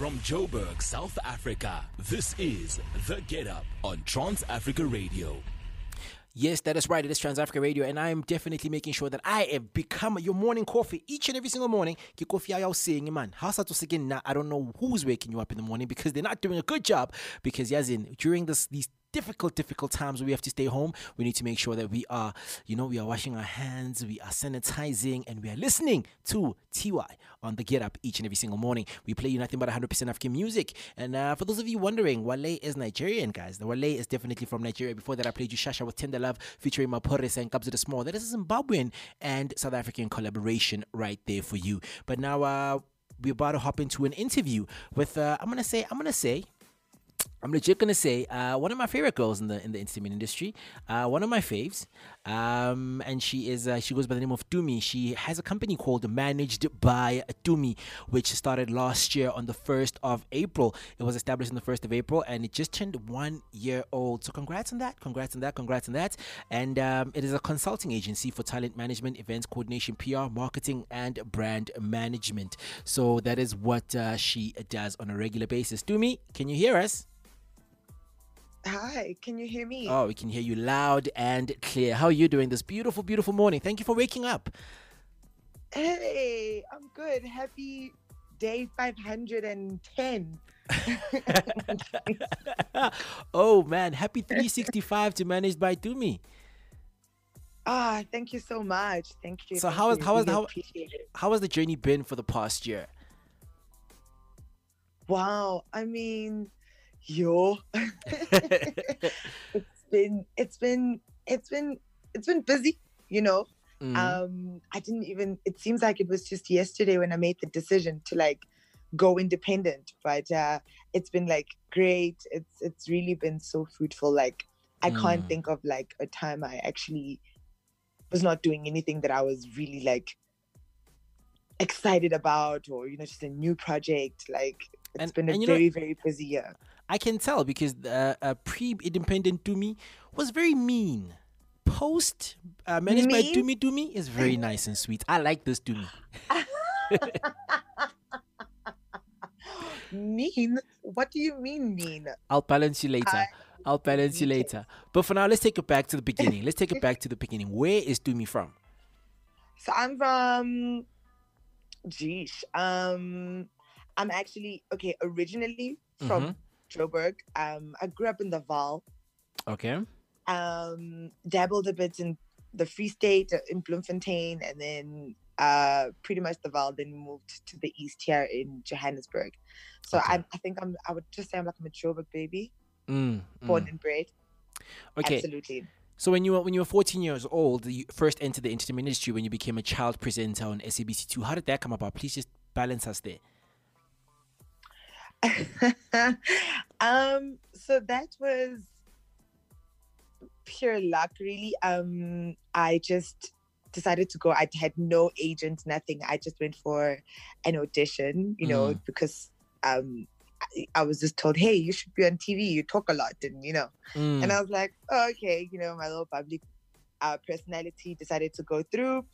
From Joburg, South Africa, this is The Get Up on Trans Africa Radio. Yes, that is right. It is Trans Africa Radio, and I am definitely making sure that I have become your morning coffee each and every single morning. Saying, man, that again? Now I don't know who's waking you up in the morning because they're not doing a good job. Because yes, in during this these difficult, difficult times we have to stay home, we need to make sure that we are, you know, we are washing our hands, we are sanitizing, and we are listening to TY on the Get Up each and every single morning. We play you nothing but 100% African music. And uh, for those of you wondering, Wale is Nigerian, guys. The Wale is definitely from Nigeria. Before that, I played you Sha Sha with Tender Love featuring Maphorisa and Kabza De Small. That is a Zimbabwean and South African collaboration right there for you. But now, uh, we're about to hop into an interview with, uh, I'm going to say, I'm going to say, I'm legit gonna say uh, one of my favorite girls in the in the entertainment industry, uh, one of my faves, um, and she is uh, she goes by the name of Tumi. She has a company called Managed by Tumi, which started last year on the first of April. It was established on the first of April, and it just turned one year old. So congrats on that, congrats on that, congrats on that. And um, it is a consulting agency for talent management, events coordination, PR, marketing, and brand management. So that is what uh, she does on a regular basis. Tumi, can you hear us? Hi, can you hear me? Oh, we can hear you loud and clear. How are you doing this beautiful, beautiful morning? Thank you for waking up. Hey, I'm good. Happy day 510. oh man, happy 365 to managed by Tumi. Ah, thank you so much. Thank you. So how was how was how, how has the journey been for the past year? Wow, I mean, yo, it's been it's been it's been it's been busy, you know. Mm, Um, I didn't even. It seems like it was just yesterday when I made the decision to like go independent, but uh, it's been like great. It's it's really been so fruitful. Like I can't Mm. think of like a time I actually was not doing anything that I was really like excited about, or you know, just a new project. Like it's And- been a you know- very very busy year. I can tell because uh, uh, pre-independent Tumi was very mean. Post uh, managed by Mean? Tumi Tumi is very nice and sweet. I like this Tumi. mean? What do you mean mean? I'll balance you later. I- I'll balance you later. But for now, let's take it back to the beginning. Let's take it back to the beginning. Where is Tumi from? So I'm from, geesh, um, I'm actually okay. Originally from Mhm. Joburg. Um, I grew up in the Vaal. Okay. Um, dabbled a bit in the Free State uh, in Bloemfontein, and then uh, pretty much the Vaal. Then moved to the east here in Johannesburg. So Okay. I'm, I think I'm. I would just say I'm like I'm a Joburg baby, Mm, born mm. and bred. Okay. Absolutely. So when you were when you were 14 years old, you first entered the entertainment industry when you became a child presenter on SABC2. How did that come about? Please just balance us there. um, so that was pure luck, really. Um, I just decided to go. I had no agent, nothing. I just went for an audition, you know, Mm. because um, I, I was just told, "Hey, you should be on TV. You talk a lot," and you know, Mm, and I was like, oh, "Okay," you know, my little public uh, personality decided to go through,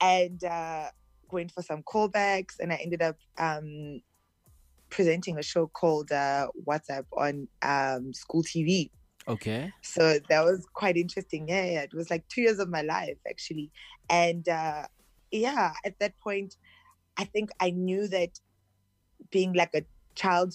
and uh, went for some callbacks, and I ended up um, presenting a show called uh, WhatsApp on um, school TV. okay. So that was quite interesting. Yeah, yeah, it was like two years of my life actually, and uh, yeah, at that point, I think I knew that being like a child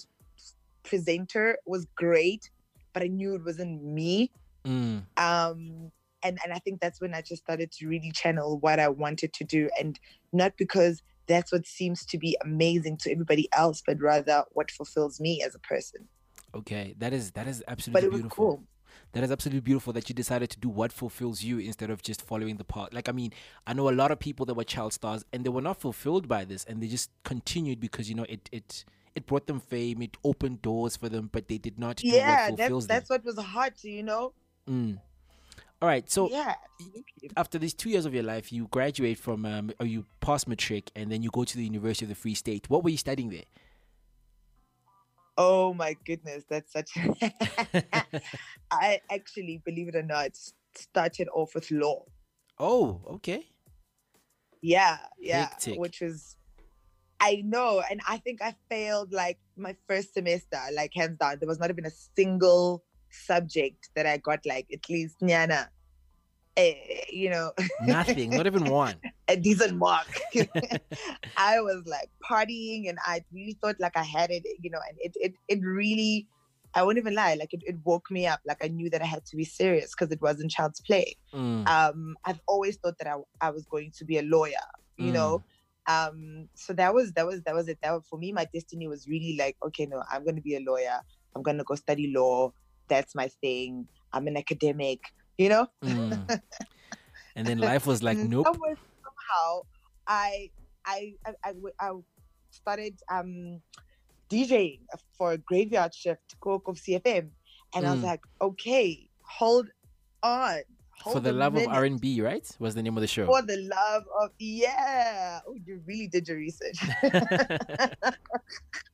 presenter was great, but I knew it wasn't me. Mm, Um, and and I think that's when I just started to really channel what I wanted to do, and not because that's what seems to be amazing to everybody else, but rather what fulfills me as a person. okay. That is that is absolutely beautiful. cool. That is absolutely beautiful that you decided to do what fulfills you instead of just following the path. Like, I mean, I know a lot of people that were child stars and they were not fulfilled by this and they just continued because, you know, it, it, it brought them fame, it opened doors for them, but they did not do Yeah, that's that's what was hard, you know. Mm. All right. So yeah, after these two years of your life, you graduate from, um, or you pass matric and then you go to the University of the Free State. What were you studying there? Oh my goodness, that's such. I actually, believe it or not, started off with law. oh, okay. Yeah, yeah, Hectic. which was I know, and I think I failed like my first semester, like hands down. There was not even a single subject that I got like at least Nyana, eh, you know, Nothing, not even one. a decent mark. I was like partying, and I really thought like I had it, you know, and it it it really. I won't even lie, like it, it woke me up. Like I knew that I had to be serious because it wasn't child's play. Mm, Um, I've always thought that I, I was going to be a lawyer, you know, um so that was that was that was it that was, for me my destiny was really like okay no i'm going to be a lawyer i'm going to go study law that's my thing i'm an academic you know mm. And then life was like, And nope. somewhere, somehow i i i started um djing for a graveyard shift KovsieFM and i was Mm. like okay hold on hold For the love of. R&B, right? Was the name of the show. for the love of yeah oh you really did your research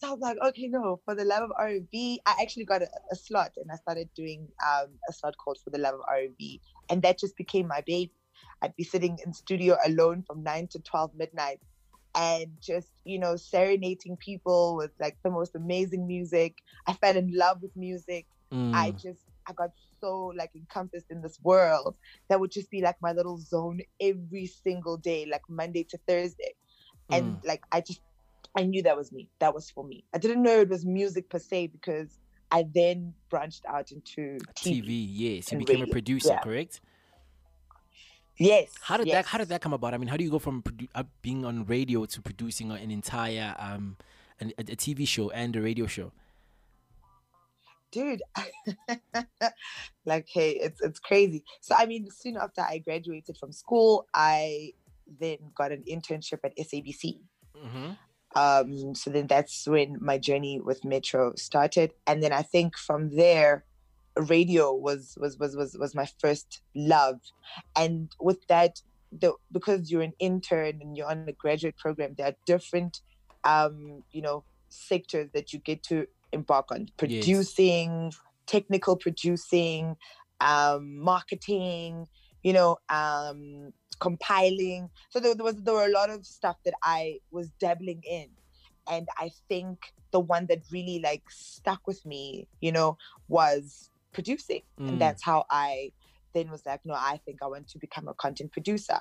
so i was like okay no for the love of r&b i actually got a, a slot and i started doing um, a slot called for the love of r&b and that just became my baby. I'd be sitting in studio alone from 9 to 12 midnight and just you know serenading people with like the most amazing music. I fell in love with music. Mm, I just I got so like encompassed in this world that would just be like my little zone every single day, like Monday to Thursday. And mm. like I just I knew that was me. That was for me. I didn't know it was music per se because I then branched out into TV. TV, yes. You became a producer, yeah. correct? Yes. How did yes. that How did that come about? I mean, how do you go from produ- uh, being on radio to producing an entire um an, a, a TV show and a radio show? dude like hey it's it's crazy so i mean soon after i graduated from school i then got an internship at sabc Mm-hmm. Um so then that's when my journey with metro started. And then i think from there radio was was was was, was my first love. And with that the because you're an intern and you're on a graduate program there are different um you know sectors that you get to embark on. Producing technical producing um marketing you know um compiling. So there, there was there were a lot of stuff that i was dabbling in. And i think the one that really like stuck with me you know was producing. Mm. and that's how i then was like no i think i want to become a content producer.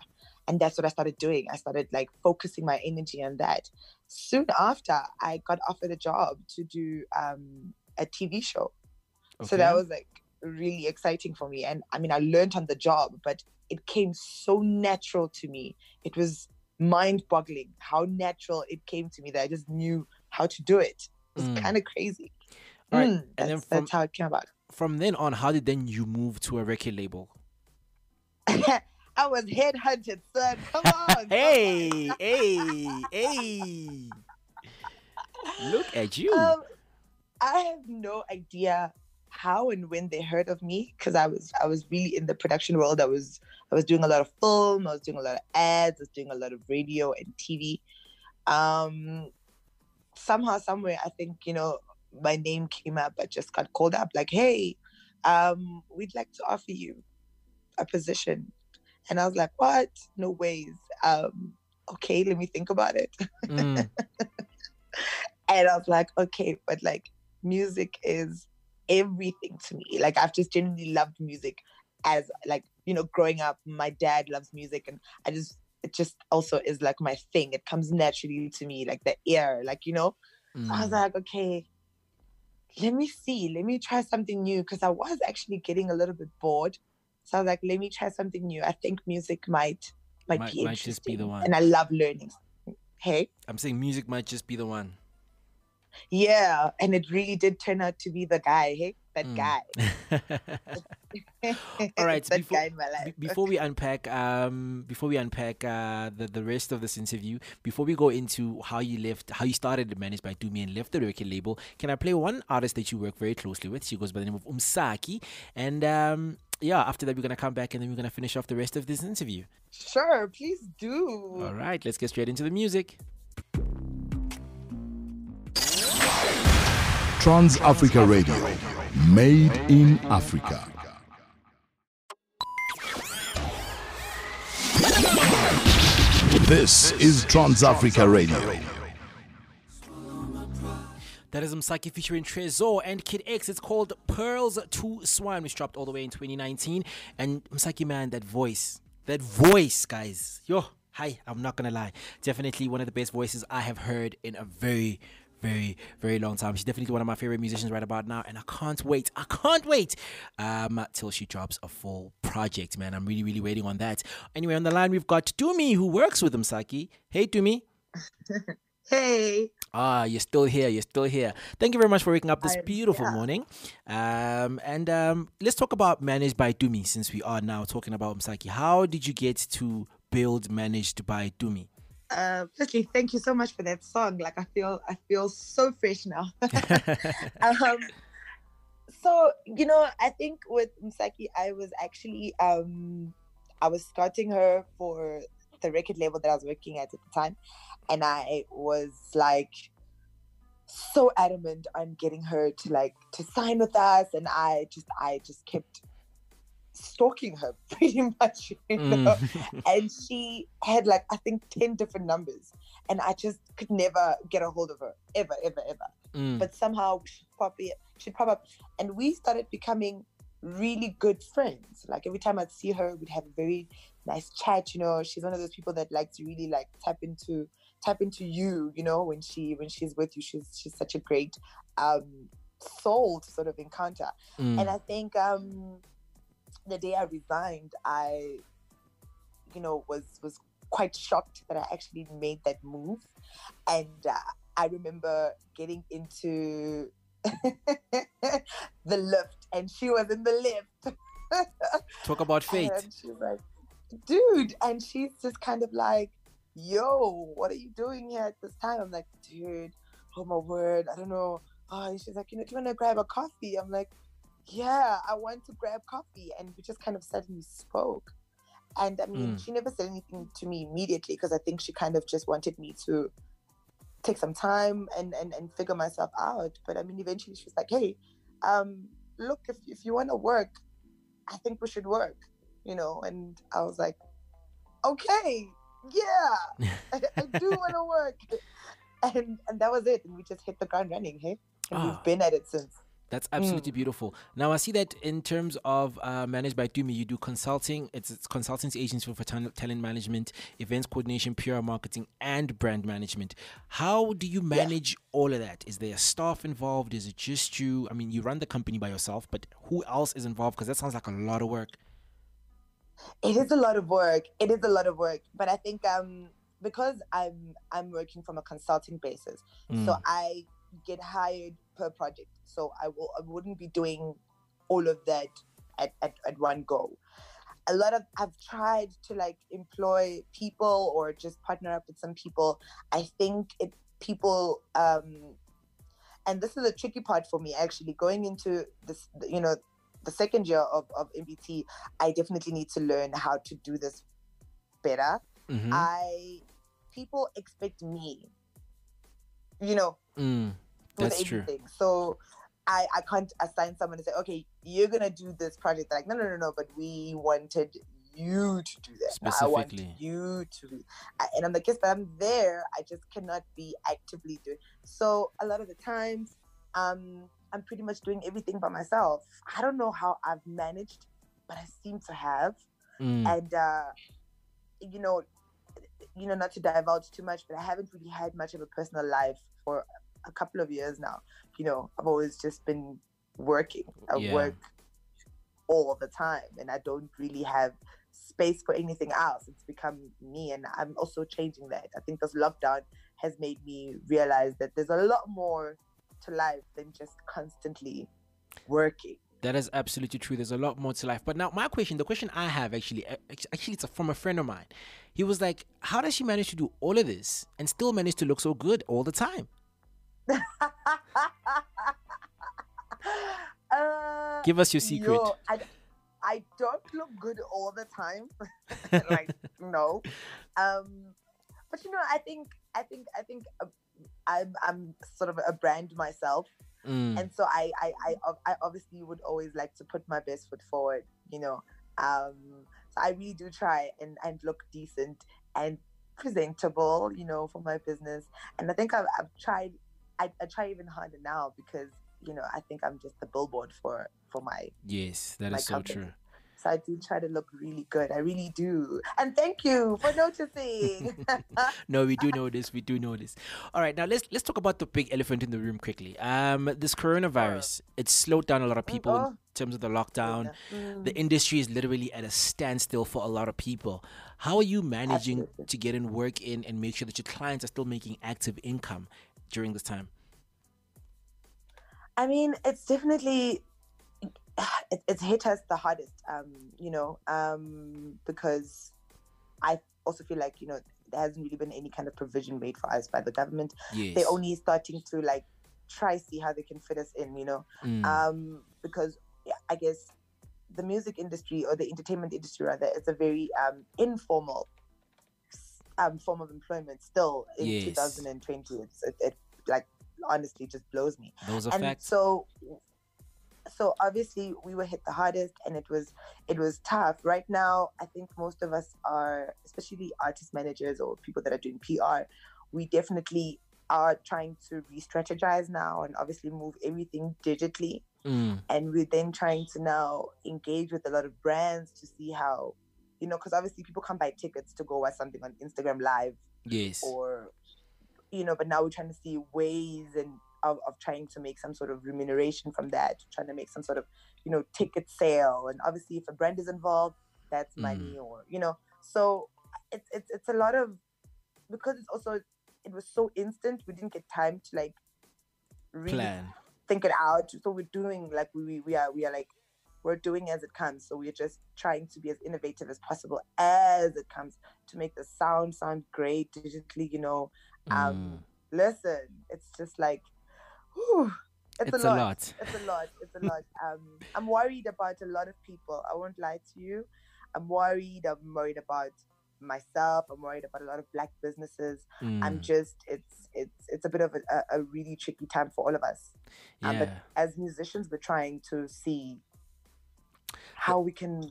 And that's what i started doing. I started like focusing my energy on that. Soon after i got offered a job to do um a tv show. So that was like really exciting for me and i mean i learned on the job but it came so natural to me it was mind boggling how natural it came to me that i just knew how to do it it was Mm. kind of crazy All right, Mm, and then that's, from- that's how it came about from then on. How did then you move to a record label? i was headhunted son come on come hey, hey, hey! Look at you. Um, i have no idea how and when they heard of me because i was i was really in the production world. I was i was doing a lot of film i was doing a lot of ads i was doing a lot of radio and tv um somehow somewhere i think you know my name came up. I just got called up like hey um we'd like to offer you a position. And i was like what? No ways. Um okay let me think about it. Mm, and i was like okay but like music is everything to me like i've just genuinely loved music as like you know growing up my dad loves music and i just it just also is like my thing it comes naturally to me like the ear like you know so i was mm. like okay let me see let me try something new because i was actually getting a little bit bored so i was like let me try something new i think music might might, Might- be might just be the interesting. one. and i love learning hey I'm saying music might just be the one. Yeah and it really did turn out to be the guy hey that Mm. guy. All right, before- guy in my Be- life before we unpack um before we unpack uh the, the rest of this interview before we go into how you left how you started managed by Tumi and left the record label can I play one artist that you work very closely with? She goes by the name of Msaki and um yeah after that we're gonna come back and then we're gonna finish off the rest of this interview. Sure please do. All right let's get straight into the music Trans Africa Radio, made in Africa. This is Trans Africa Radio. That is Msaki featuring Tresor and Kid X. It's called Pearls to Swine, which dropped all the way in 2019. And Msaki, man, that voice, that voice, guys. Yo, hi, I'm not gonna lie. Definitely one of the best voices I have heard in a very, very, very long time. She's definitely one of my favorite musicians right about now, and I can't wait. I can't wait um, till she drops a full project, man. I'm really, really waiting on that. Anyway, on the line we've got Tumi, who works with Msaki. Hey, Tumi. Hey. Ah, you're still here. You're still here. Thank you very much for waking up this beautiful here. morning. Um, and um, let's talk about Managed by Tumi since we are now talking about Msaki. How did you get to build Managed by Tumi? Uh, firstly, thank you so much for that song. Like I feel, I feel so fresh now. um, so you know, I think with Msaki, I was actually, um, I was scouting her for the record label that I was working at at the time, and I was like so adamant on getting her to like to sign with us, and I just, I just kept stalking her pretty much, you know Mm. and she had like I think ten different numbers, and I just could never get a hold of her ever, ever, ever. Mm. But somehow she'd pop it, she'd pop up, and we started becoming really good friends. Like every time I'd see her, we'd have a very nice chat. You know, she's one of those people that likes to really like tap into tap into you. You know, when she when she's with you, she's she's such a great um soul to sort of encounter. Mm. And I think um, the day I resigned, I, you know, was was quite shocked that I actually made that move. And uh, I remember getting into the lift, and she was in the lift. Talk about fate. And she's like, dude. And she's just kind of like, yo, what are you doing here at this time? I'm like, dude, oh my word, I don't know. Oh, and she's like, you know, do you want to grab a coffee? I'm like, yeah, I want to grab coffee. And we just kind of suddenly spoke. And I mean, Mm. she never said anything to me immediately because I think she kind of just wanted me to take some time and, and, and figure myself out. But I mean, eventually she was like, hey, um, look, if, if you want to work, I think we should work, you know? And I was like, okay, yeah, I, I do want to work. And, and that was it. And we just hit the ground running, hey? And Ah. we've been at it since. That's absolutely beautiful. Now I see that in terms of uh, managed by Tumi, you do consulting. It's, it's consultancy agency for talent, talent management, events coordination, PR marketing, and brand management. How do you manage all of that? Is there staff involved? Is it just you? I mean, you run the company by yourself, but who else is involved? Because that sounds like a lot of work. It is a lot of work. It is a lot of work. But I think um because I'm I'm working from a consulting basis, so Mm. I get hired per project. So I will I wouldn't be doing all of that at, at, at one go. A lot of I've tried to like employ people or just partner up with some people. I think it people um and this is a tricky part for me actually going into this you know the second year of, of MBT, I definitely need to learn how to do this better. Mhm. I people expect me, you know, Mm, with that's true. everything. So I I can't assign someone and say, okay, you're gonna do this project. They're like, no, no, no, no. But we wanted you to do that. I want Specifically. you to. I- And I'm like, yes, but I'm there. I just cannot be actively doing. So a lot of the times, um, I'm pretty much doing everything by myself. I don't know how I've managed, but I seem to have Mm, and uh, you know, you know, not to divulge too much, but I haven't really had much of a personal life for a couple of years now. You know, I've always just been working. I Yeah. work all the time, and I don't really have space for anything else. It's become me, and I'm also changing that. I think this lockdown has made me realize that there's a lot more to life than just constantly working. That is absolutely true. There's a lot more to life. But now, my question, the question I have actually, act- actually, it's from a friend of mine. He was like, "How does she manage to do all of this and still manage to look so good all the time?" uh, Give us your secret. Yo, I, I don't look good all the time. like no, um, but you know, I think I think I think uh, I'm I'm sort of a brand myself, Mm, and so I I, I I obviously would always like to put my best foot forward. You know, um, so I really do try and and look decent and. presentable, you know, for my business. And I think I've, I've tried, I, I try even harder now because, you know, I think I'm just the billboard for, for my, Yes, that my is so company. true. So I do try to look really good. I really do. And thank you for noticing. No, we do know this. We do this. All right, now let's let's talk about the big elephant in the room quickly. Um, this coronavirus it's slowed down a lot of people in oh. terms of the lockdown. Mm, The industry is literally at a standstill for a lot of people. How are you managing Absolutely. to get in work in and make sure that your clients are still making active income during this time? I mean, it's definitely it, it's hit us the hardest, um, you know, um, because I also feel like you know there hasn't really been any kind of provision made for us by the government. Yes. They're only starting to like try see how they can fit us in, you know, Mm, um, because yeah, I guess the music industry or the entertainment industry rather, is a very um, informal um, form of employment still in Yes. 2020. It's it, it like honestly just blows me those are and facts. so so obviously we were hit the hardest and it was it was tough. Right now i think most of us are especially artist managers or people that are doing pr we definitely are trying to re-strategize now and obviously move everything digitally. Mm, and we're then trying to now engage with a lot of brands to see how you know because obviously people can't buy tickets to go watch something on instagram live yes. or you know but now we're trying to see ways and of, of trying to make some sort of remuneration from that trying to make some sort of you know ticket sale. And obviously if a brand is involved that's money or you know. So it's it's it's a lot of because it's also it was so instant we didn't get time to like really Plan. think it out. So we're doing like we we- are we are like we're doing as it comes. So we're just trying to be as innovative as possible as it comes to make the sound sound great digitally you know. Mm, um listen it's just like whew, it's, it's a, lot. it's a lot. It's a lot. Um i'm worried about a lot of people. I won't lie to you. I'm worried i'm worried about myself. I'm worried about a lot of black businesses. I'm mm, just it's it's it's a bit of a, a, a really tricky time for all of us. Um, yeah. but as musicians we're trying to see how we can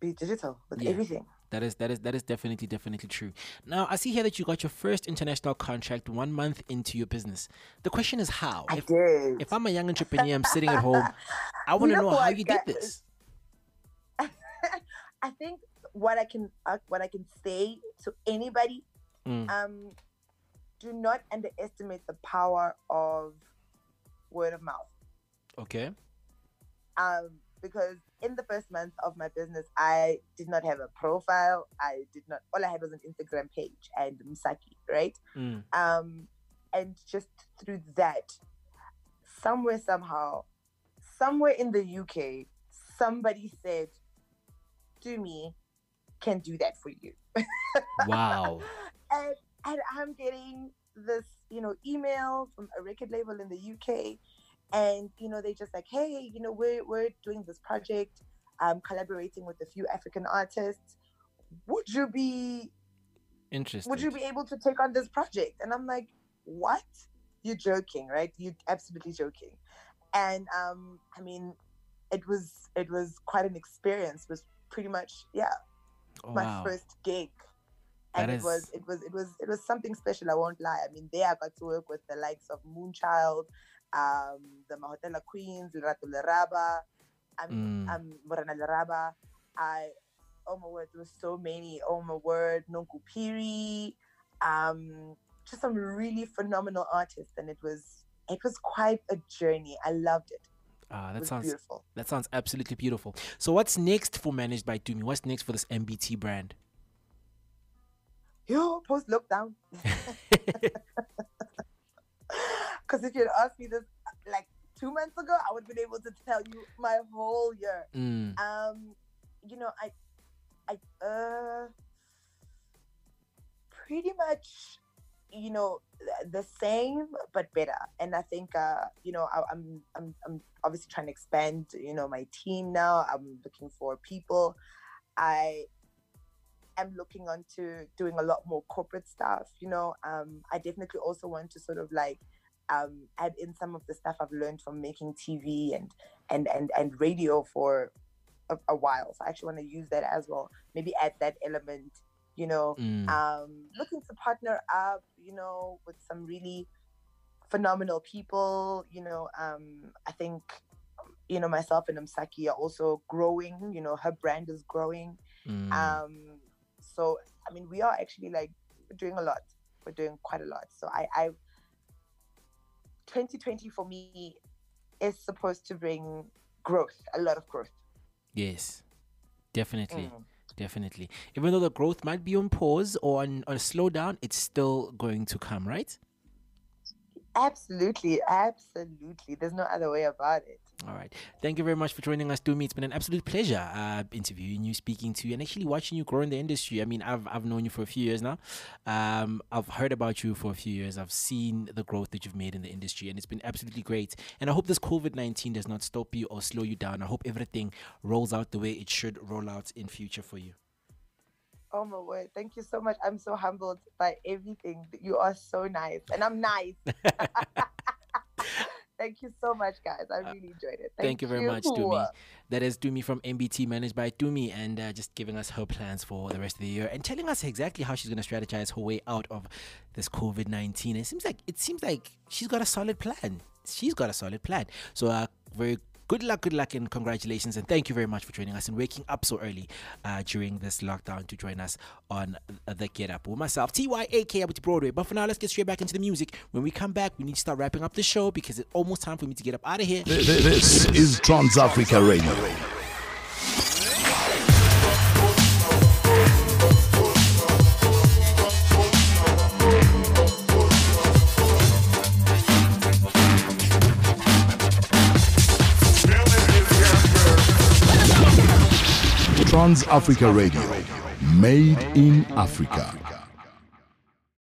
be digital with Yeah. everything That is that is that is definitely definitely true. Now I see here that you got your first international contract one month into your business. The question is how. i If, did if I'm a young entrepreneur, I'm sitting at home. I want to know know, how you did this. I think what I can uh, what I can say to anybody, Mm. um, do not underestimate the power of word of mouth. Okay. Um, because in the first month of my business, I did not have a profile. I did not. All I had was an Instagram page and Msaki, right? Mm. Um, and just through that, somewhere somehow, somewhere in the UK, somebody said, "Tumi, can do that for you." Wow. and and I'm getting this, you know, email from a record label in the UK, and you know they just like, hey, you know, we're we're doing this project, um, collaborating with a few African artists. Would you be interested would you be able to take on this project? And I'm like, what? You're joking, right? You're absolutely joking. And um, I mean, it was it was quite an experience. It was pretty much yeah Oh, my wow. first gig. That And it was it was it was it was something special. I won't lie. I mean, there I got to work with the likes of Moonchild, um, the Mahotella Queens, Lerato Leraba, um, Mm. um, Morena Leraba. I oh my word, there was so many. Oh my word, Nonku Phiri, um, just some really phenomenal artists, and it was it was quite a journey. I loved it. Ah, that sounds beautiful. that sounds absolutely beautiful. So what's next for Managed by Tumi? What's next for this MBT brand? Yo, post lockdown. Because if you'd asked me this like two months ago, I would have been able to tell you my whole year. Mm. Um, you know, I, I, uh, pretty much, you know, the same but better. And I think, uh, you know, I, I'm, I'm, I'm obviously trying to expand, you know, my team now. I'm looking for people. I am looking onto doing a lot more corporate stuff. You know, um, I definitely also want to sort of like um, add in some of the stuff I've learned from making TV and and and and radio for a, a while. So I actually want to use that as well. Maybe add that element you know, Mm. um, looking to partner up, you know, with some really phenomenal people. You know, um, I think, you know, myself and Msaki are also growing. You know, her brand is growing. Mm. Um, so I mean, we are actually like doing a lot. We're doing quite a lot. So I, I 2020 for me is supposed to bring growth, a lot of growth. yes, definitely. Mm. Definitely. Even though the growth might be on pause or on, on a slowdown, it's still going to come, right? Absolutely, absolutely. There's no other way about it. All right. Thank you very much for joining us, Tumi. It's been an absolute pleasure uh, interviewing you, speaking to you, and actually watching you grow in the industry. I mean, I've, I've known you for a few years now. Um, I've heard about you for a few years. I've seen the growth that you've made in the industry, and it's been absolutely great. And I hope this COVID 19 does not stop you or slow you down. I hope everything rolls out the way it should roll out in future for you. Oh my word. Thank you so much. I'm so humbled by everything. You are so nice. And I'm nice. Thank you so much, guys. I really enjoyed it. Uh, Thank, you very much, Tumi. That is Tumi from MBT, managed by Tumi, and uh, just giving us her plans for the rest of the year and telling us exactly how she's going to strategize her way out of this COVID nineteen. It seems like it seems like she's got a solid plan. She's got a solid plan. So, uh, very good luck, good luck, and congratulations, and thank you very much for joining us and waking up so early uh, during this lockdown to join us on the Get Up with myself, TYAK with Broadway. But for now, let's get straight back into the music. When we come back, we need to start wrapping up the show because it's almost time for me to get up out of here. Th- th- This is Trans Africa Radio. Trans Africa Radio. Made in Africa.